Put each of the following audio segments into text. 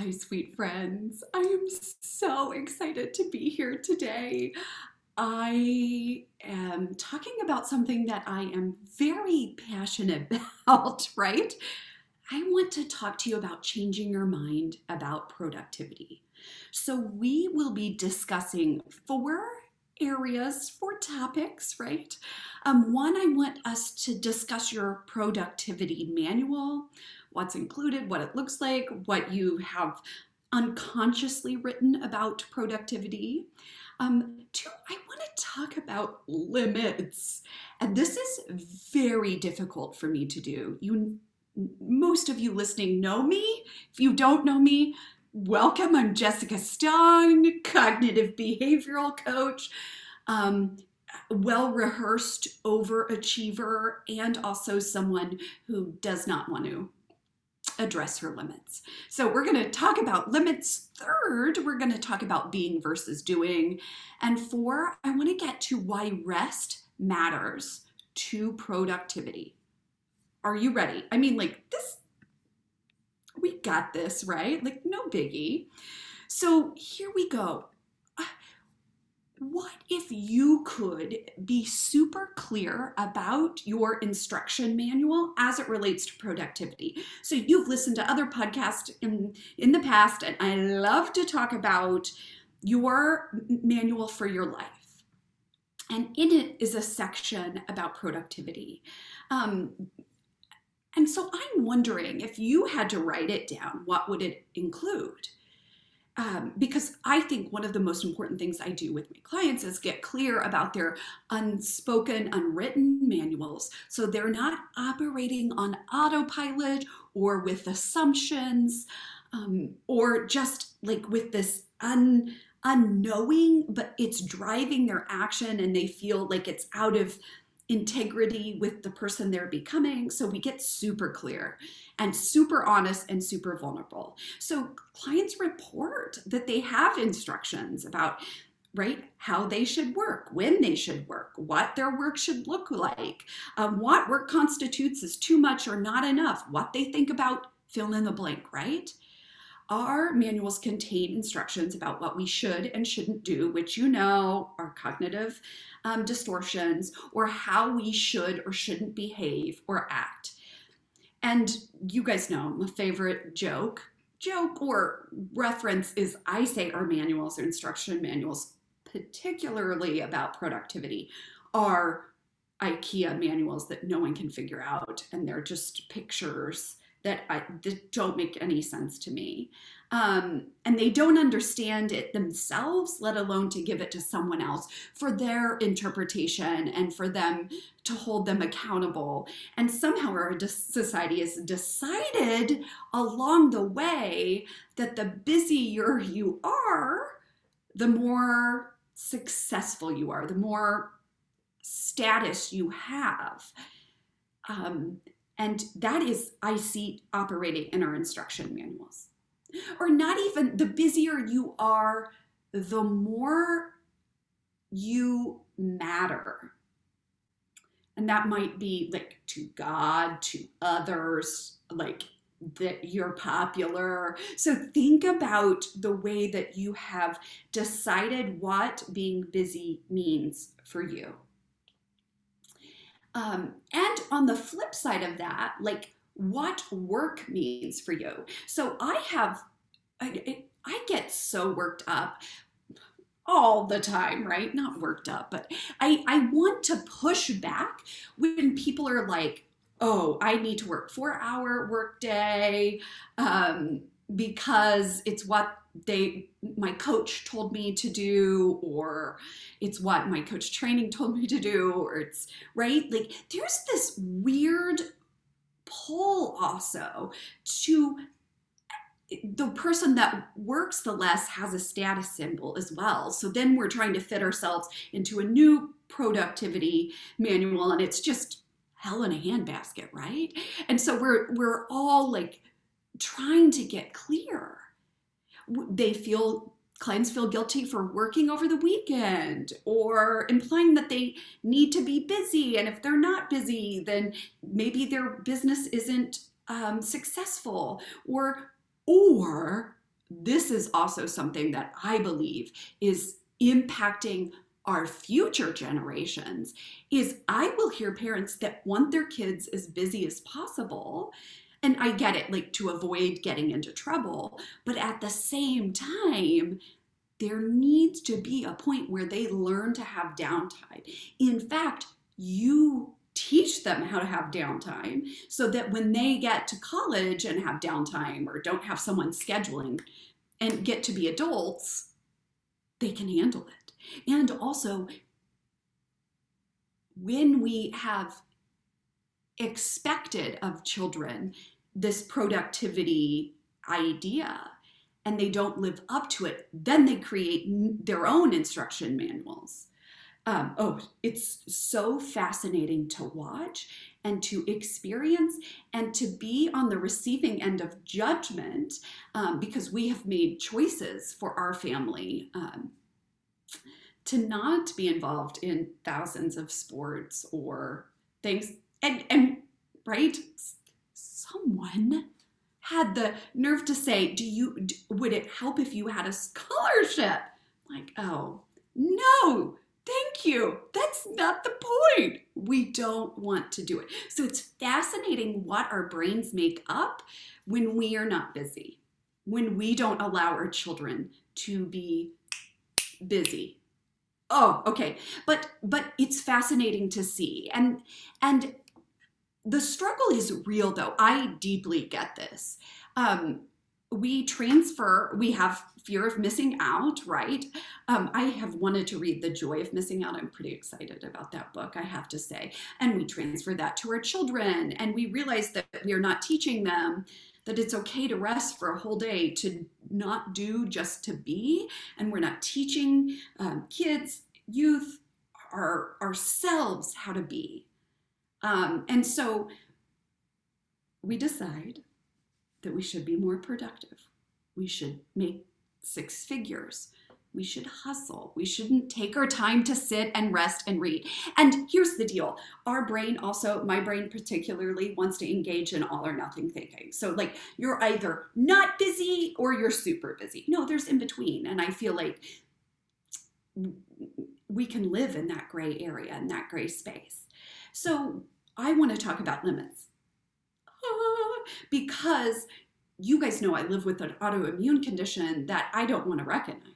Hi, sweet friends. I am so excited to be here today. I am talking about something that I am very passionate about, right? I want to talk to you about changing your mind about productivity. So, we will be discussing four areas, four topics, right? Um, one, I want us to discuss your productivity manual what's included, what it looks like, what you have unconsciously written about productivity. Um, two, I want to talk about limits. And this is very difficult for me to do. You most of you listening know me. If you don't know me, welcome. I'm Jessica Stong, cognitive behavioral coach, um, well rehearsed overachiever, and also someone who does not want to address her limits. So we're going to talk about limits. Third, we're going to talk about being versus doing. And four, I want to get to why rest matters to productivity. Are you ready? I mean, like this, we got this, right? Like, no biggie. So here we go what if you could be super clear about your instruction manual as it relates to productivity? So you've listened to other podcasts in in the past and I love to talk about your manual for your life. And in it is a section about productivity. Um, and so I'm wondering if you had to write it down, what would it include? Um, because I think one of the most important things I do with my clients is get clear about their unspoken, unwritten manuals. So they're not operating on autopilot or with assumptions um, or just like with this un, unknowing, but it's driving their action and they feel like it's out of integrity with the person they're becoming. So we get super clear and super honest and super vulnerable. So clients report that they have instructions about right how they should work when they should work what their work should look like um, what work constitutes as too much or not enough what they think about fill in the blank right our manuals contain instructions about what we should and shouldn't do, which you know are cognitive um, distortions, or how we should or shouldn't behave or act. And you guys know my favorite joke, joke or reference is I say our manuals or instruction manuals, particularly about productivity, are IKEA manuals that no one can figure out, and they're just pictures that, I, that don't make any sense to me. Um, and they don't understand it themselves, let alone to give it to someone else for their interpretation and for them to hold them accountable. And somehow our society has decided along the way that the busier you are, the more successful you are, the more status you have. Um, and that is, I see operating in our instruction manuals. Or not even the busier you are, the more you matter. And that might be like to God, to others, like that you're popular. So think about the way that you have decided what being busy means for you. Um, and on the flip side of that, like what work means for you. So I have, I, I get so worked up all the time, right? Not worked up, but I, I want to push back when people are like, oh, I need to work four hour workday um, because it's what they my coach told me to do or it's what my coach training told me to do or it's right like there's this weird pull also to the person that works the less has a status symbol as well. So then we're trying to fit ourselves into a new productivity manual and it's just hell in a handbasket, right? And so we're we're all like trying to get clear. They feel clients feel guilty for working over the weekend or implying that they need to be busy. And if they're not busy then maybe their business isn't um, successful. Or or this is also something that i believe is impacting our future generations is i will hear parents that want their kids as busy as possible and I get it, like to avoid getting into trouble. But at the same time, there needs to be a point where they learn to have downtime. In fact, you teach them how to have downtime so that when they get to college and have downtime or don't have someone scheduling and get to be adults, they can handle it. And also, when we have expected of children this productivity idea and they don't live up to it, then they create their own instruction manuals. Um, oh, it's so fascinating to watch and to experience and to be on the receiving end of judgment um, because we have made choices for our family um, to not be involved in thousands of sports or things and and right? Someone had the nerve to say do you would it help if you had a scholarship? Like oh no thank you. That's not the point. We don't want to do it. So it's fascinating what our brains make up when we are not busy when we don't allow our children to be busy. Oh okay. But but it's fascinating to see. And and the struggle is real though. I deeply get this. Um, we transfer we have fear of missing out right? Um, i have wanted to read the joy of missing out. I'm pretty excited about that book i have to say. And we transfer that to our children and we realize that we are not teaching them that it's okay to rest for a whole day to not do just to be. And we're not teaching um, kids youth our ourselves how to be um, and so we decide that we should be more productive. We should make six figures. We should hustle. We shouldn't take our time to sit and rest and read. And here's the deal our brain, also, my brain particularly, wants to engage in all or nothing thinking. So, like, you're either not busy or you're super busy. No, there's in between. And I feel like we can live in that gray area, in that gray space. So, I want to talk about limits because you guys know I live with an autoimmune condition that I don't want to recognize.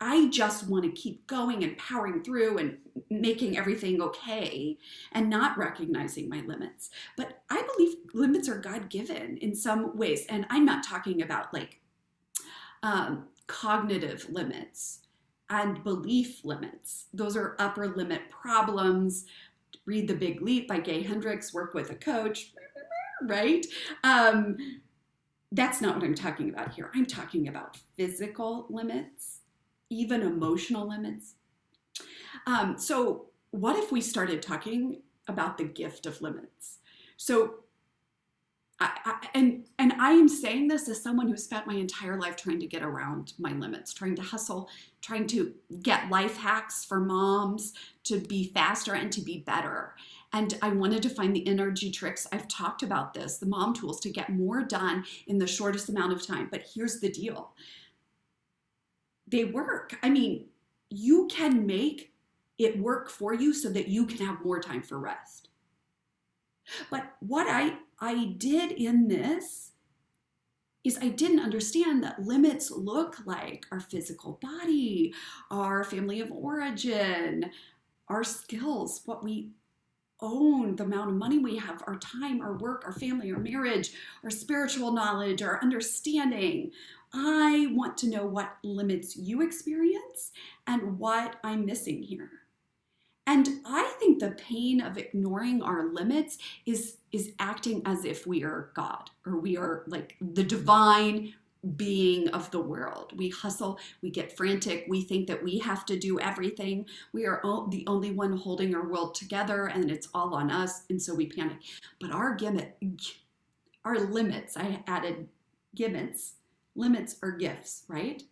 I just want to keep going and powering through and making everything okay and not recognizing my limits. But I believe limits are God given in some ways. And I'm not talking about like um, cognitive limits and belief limits. Those are upper limit problems. Read The Big Leap by Gay Hendricks, work with a coach, right? Um, that's not what I'm talking about here. I'm talking about physical limits, even emotional limits. Um, so, what if we started talking about the gift of limits? So, I, and and I am saying this as someone who spent my entire life trying to get around my limits, trying to hustle, trying to get life hacks for moms to be faster and to be better. And I wanted to find the energy tricks. I've talked about this, the mom tools to get more done in the shortest amount of time. But here's the deal they work. I mean, you can make it work for you so that you can have more time for rest. But what I, I did in this is I didn't understand that limits look like our physical body, our family of origin, our skills, what we own the amount of money we have, our time, our work, our family, our marriage, our spiritual knowledge, our understanding. I want to know what limits you experience and what I'm missing here. And I think the pain of ignoring our limits is, is acting as if we are God or we are like the divine being of the world. We hustle, we get frantic, we think that we have to do everything. We are the only one holding our world together and it's all on us and so we panic. But our gimmick our limits, I added gimmicks. Limits are gifts, right?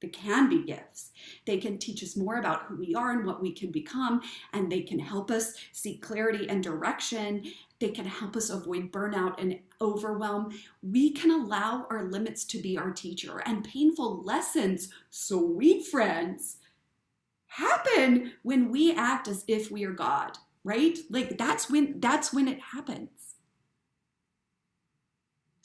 They can be gifts. They can teach us more about who we are and what we can become, and they can help us seek clarity and direction. They can help us avoid burnout and overwhelm. We can allow our limits to be our teacher, and painful lessons, sweet friends, happen when we act as if we are God, right? Like that's when that's when it happens.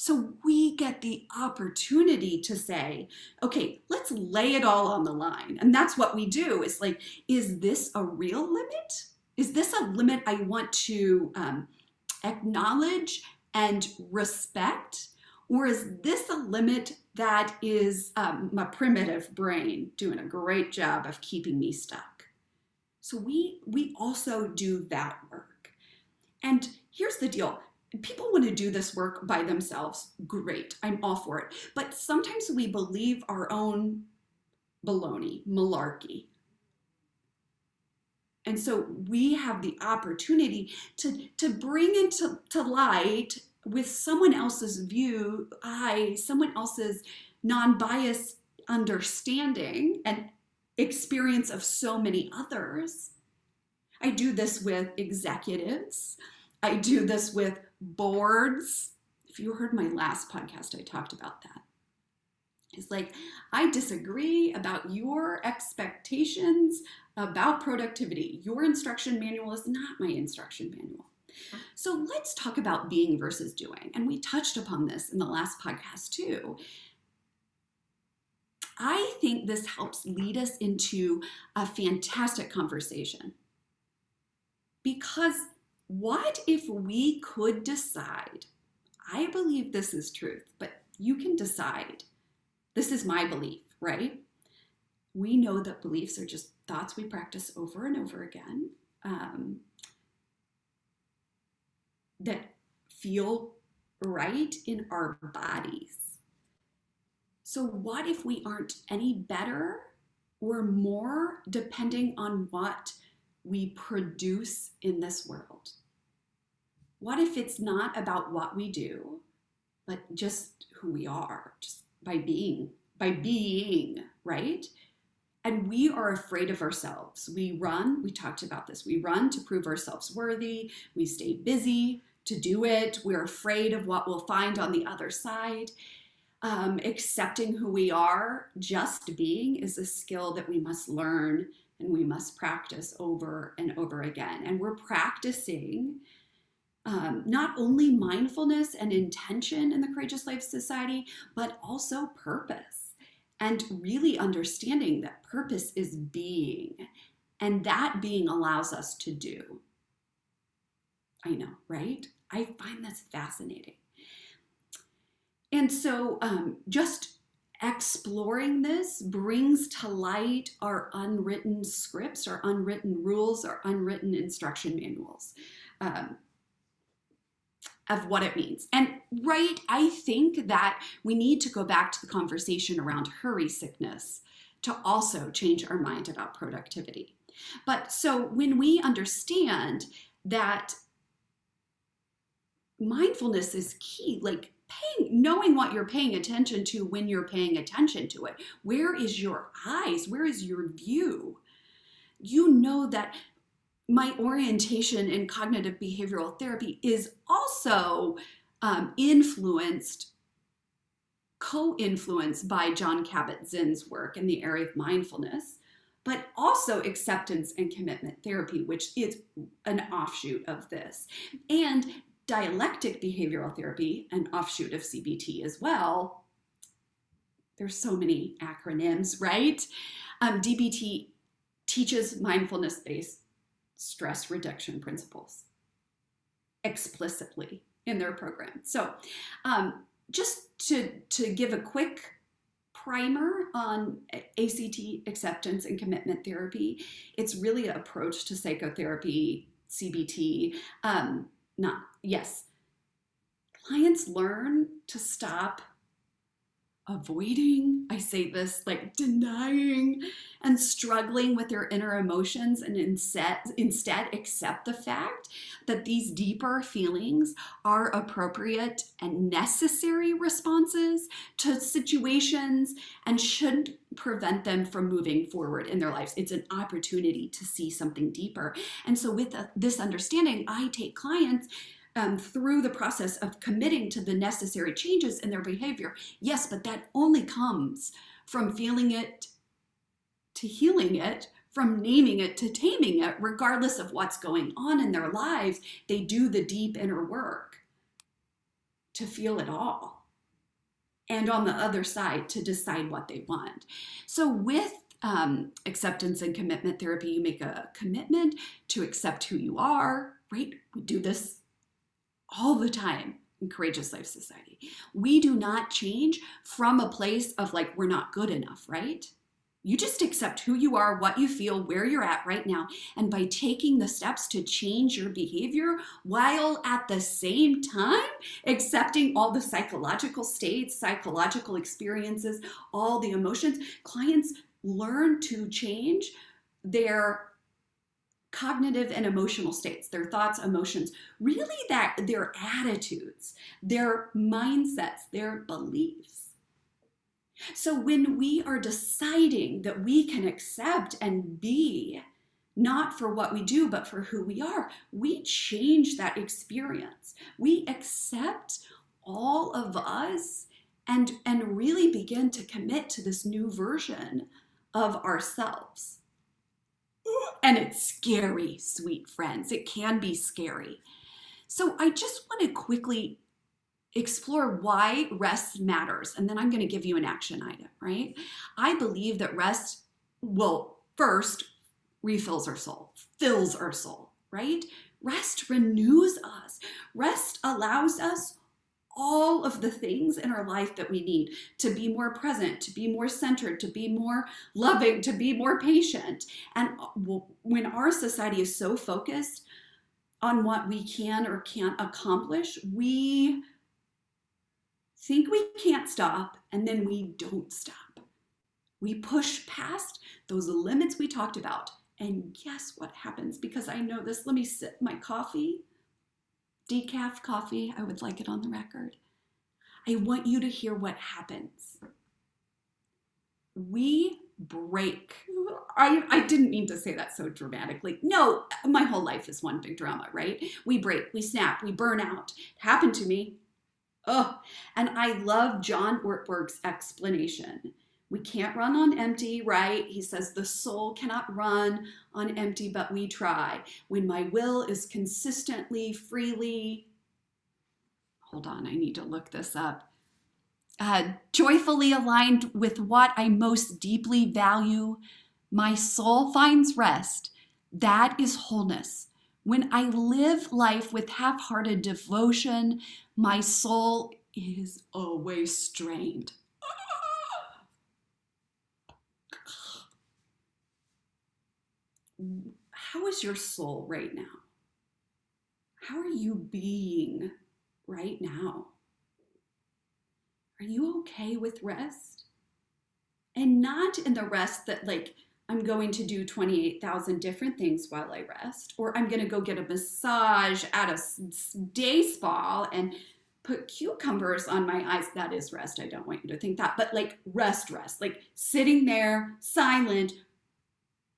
So we get the opportunity to say, okay, let's lay it all on the line. And that's what we do is like, is this a real limit? Is this a limit I want to um, acknowledge and respect? Or is this a limit that is um, my primitive brain doing a great job of keeping me stuck? So we we also do that work. And here's the deal people want to do this work by themselves. Great, I'm all for it. But sometimes we believe our own baloney, malarkey. And so we have the opportunity to, to bring into to light with someone else's view, I, someone else's non biased understanding and experience of so many others. I do this with executives. I do this with boards. If you heard my last podcast, I talked about that. It's like, I disagree about your expectations about productivity. Your instruction manual is not my instruction manual. So let's talk about being versus doing. And we touched upon this in the last podcast too. I think this helps lead us into a fantastic conversation because what if we could decide? I believe this is truth, but you can decide. This is my belief, right? We know that beliefs are just thoughts we practice over and over again um, that feel right in our bodies. So, what if we aren't any better or more depending on what we produce in this world? What if it's not about what we do, but just who we are, just by being, by being, right? And we are afraid of ourselves. We run, we talked about this, we run to prove ourselves worthy, we stay busy to do it, we're afraid of what we'll find on the other side. Um, accepting who we are, just being, is a skill that we must learn and we must practice over and over again. And we're practicing um, not only mindfulness and intention in the Courageous Life Society, but also purpose and really understanding that purpose is being, and that being allows us to do. I know, right? I find this fascinating. And so, um, just exploring this brings to light our unwritten scripts, our unwritten rules, our unwritten instruction manuals um, of what it means. And right, I think that we need to go back to the conversation around hurry sickness to also change our mind about productivity. But so when we understand that mindfulness is key, like paying knowing what you're paying attention to when you're paying attention to it. Where is your eyes? Where is your view? You know that my orientation in cognitive behavioral therapy is also um, influenced co-influenced by jon kabat-zinn's work in the area of mindfulness but also acceptance and commitment therapy, which is an offshoot of this. And dialectic behavioral therapy, an offshoot of CBT as well. There's so many acronyms, right? Um, DBT teaches mindfulness based stress reduction principles explicitly in their program. So, um, just to, to give a quick primer on ACT acceptance and commitment therapy, it's really an approach to psychotherapy, CBT. Um, not, yes. Clients learn to stop avoiding, I say this like denying and struggling with their inner emotions and instead, instead accept the fact that these deeper feelings are appropriate and necessary responses to situations and shouldn't prevent them from moving forward in their lives. It's an opportunity to see something deeper. And so, with uh, this understanding, I take clients um, through the process of committing to the necessary changes in their behavior. Yes, but that only comes from feeling it to healing it, from naming it to taming it, regardless of what's going on in their lives. They do the deep inner work to feel it all. And on the other side, to decide what they want. So, with um, acceptance and commitment therapy, you make a commitment to accept who you are, right? We do this all the time in Courageous Life Society. We do not change from a place of like, we're not good enough, right? You just accept who you are, what you feel, where you're at right now. And by taking the steps to change your behavior while at the same time accepting all the psychological states, psychological experiences, all the emotions, clients learn to change their cognitive and emotional states, their thoughts, emotions, really that their attitudes, their mindsets, their beliefs. So when we are deciding that we can accept and be not for what we do, but for who we are, we change that experience. We accept all of us and, and really begin to commit to this new version of ourselves. And it's scary, sweet friends. It can be scary. So I just want to quickly explore why rest matters. And then I'm going to give you an action item, right? I believe that rest will first refills our soul, fills our soul, right? Rest renews us. Rest allows us all of the things in our life that we need to be more present, to be more centered, to be more loving, to be more patient. And uh, when our society is so focused on what we can or can't accomplish, we think we can't stop and then we don't stop. We push past those limits we talked about. And guess what happens? Because I know this, let me sip my coffee decaf coffee. I would like it on the record. I want you to hear what happens. We break. I, I didn't mean to say that so dramatically. No, my whole life is one big drama, right? We break, we snap, we burn out. It happened to me. Oh, and I love John Ortberg's explanation we can't run on empty, right? He says the soul cannot run on empty, but we try. When my will is consistently, freely, hold on, I need to look this up. Uh, joyfully aligned with what I most deeply value, my soul finds rest. That is wholeness. When I live life with half hearted devotion, my soul is always strained. How is your soul right now? How are you being right now? Are you okay with rest? And not in the rest that, like, I'm going to do 28,000 different things while I rest, or I'm going to go get a massage at a day spa and put cucumbers on my eyes. That is rest. I don't want you to think that, but like rest, rest, like sitting there silent,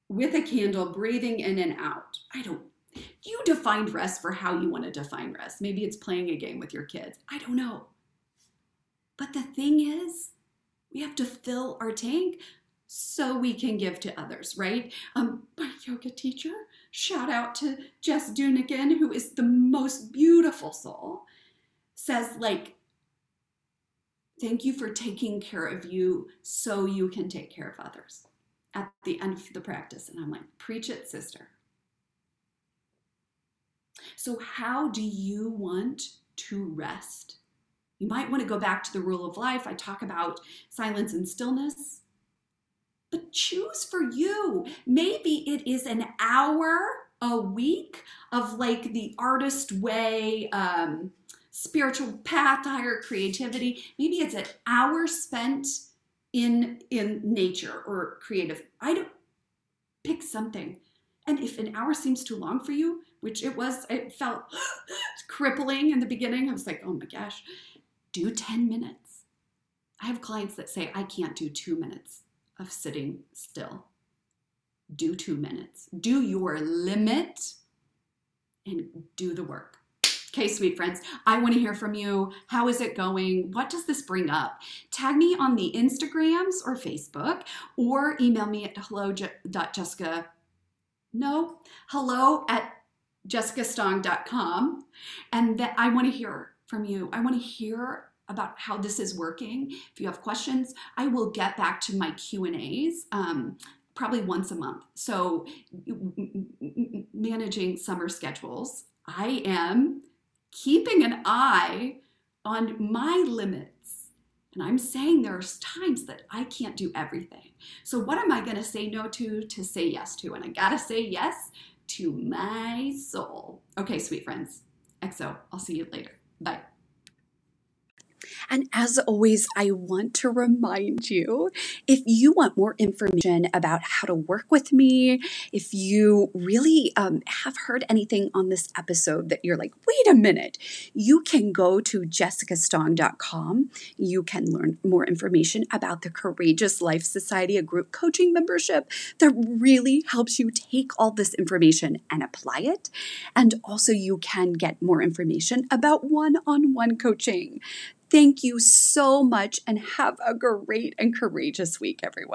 with a candle, breathing in and out. I don't, you define rest for how you want to define rest. Maybe it's playing a game with your kids. I don't know. But the thing is, we have to fill our tank so we can give to others, right? Um, my yoga teacher, shout out to Jess Dunigan, who is the most beautiful soul, says, like, thank you for taking care of you so you can take care of others at the end of the practice. And I'm like, preach it, sister. So, how do you want to rest? You might want to go back to the rule of life. I talk about silence and stillness, but choose for you. Maybe it is an hour a week of like the artist way um, spiritual path to higher creativity. Maybe it's an hour spent in in nature or creative. I don't pick something. And if an hour seems too long for you, which it was, it felt crippling in the beginning. I was like, oh my gosh, do 10 minutes. I have clients that say, I can't do two minutes of sitting still. Do two minutes. Do your limit and do the work. Okay, sweet friends, I want to hear from you. How is it going? What does this bring up? Tag me on the Instagrams or Facebook or email me at hello.jessica. No, hello at jessicastong.com. And that I want to hear from you. I want to hear about how this is working. If you have questions, I will get back to my Q&As. Um, probably once a month. So, managing summer schedules, I am keeping an eye on my limits. And I'm saying there's times that I can't do everything. So, what am I going to say no to to say yes to? And I got to say yes to my soul. Okay, sweet friends. XO. I'll see you later. Bye. And as always, I want to remind you if you want more information about how to work with me, if you really um, have heard anything on this episode that you're like, wait a minute, you can go to jessicastong.com. You can learn more information about the Courageous Life Society, a group coaching membership that really helps you take all this information and apply it. And also, you can get more information about one on one coaching. Thank you so much and have a great and courageous week, everyone.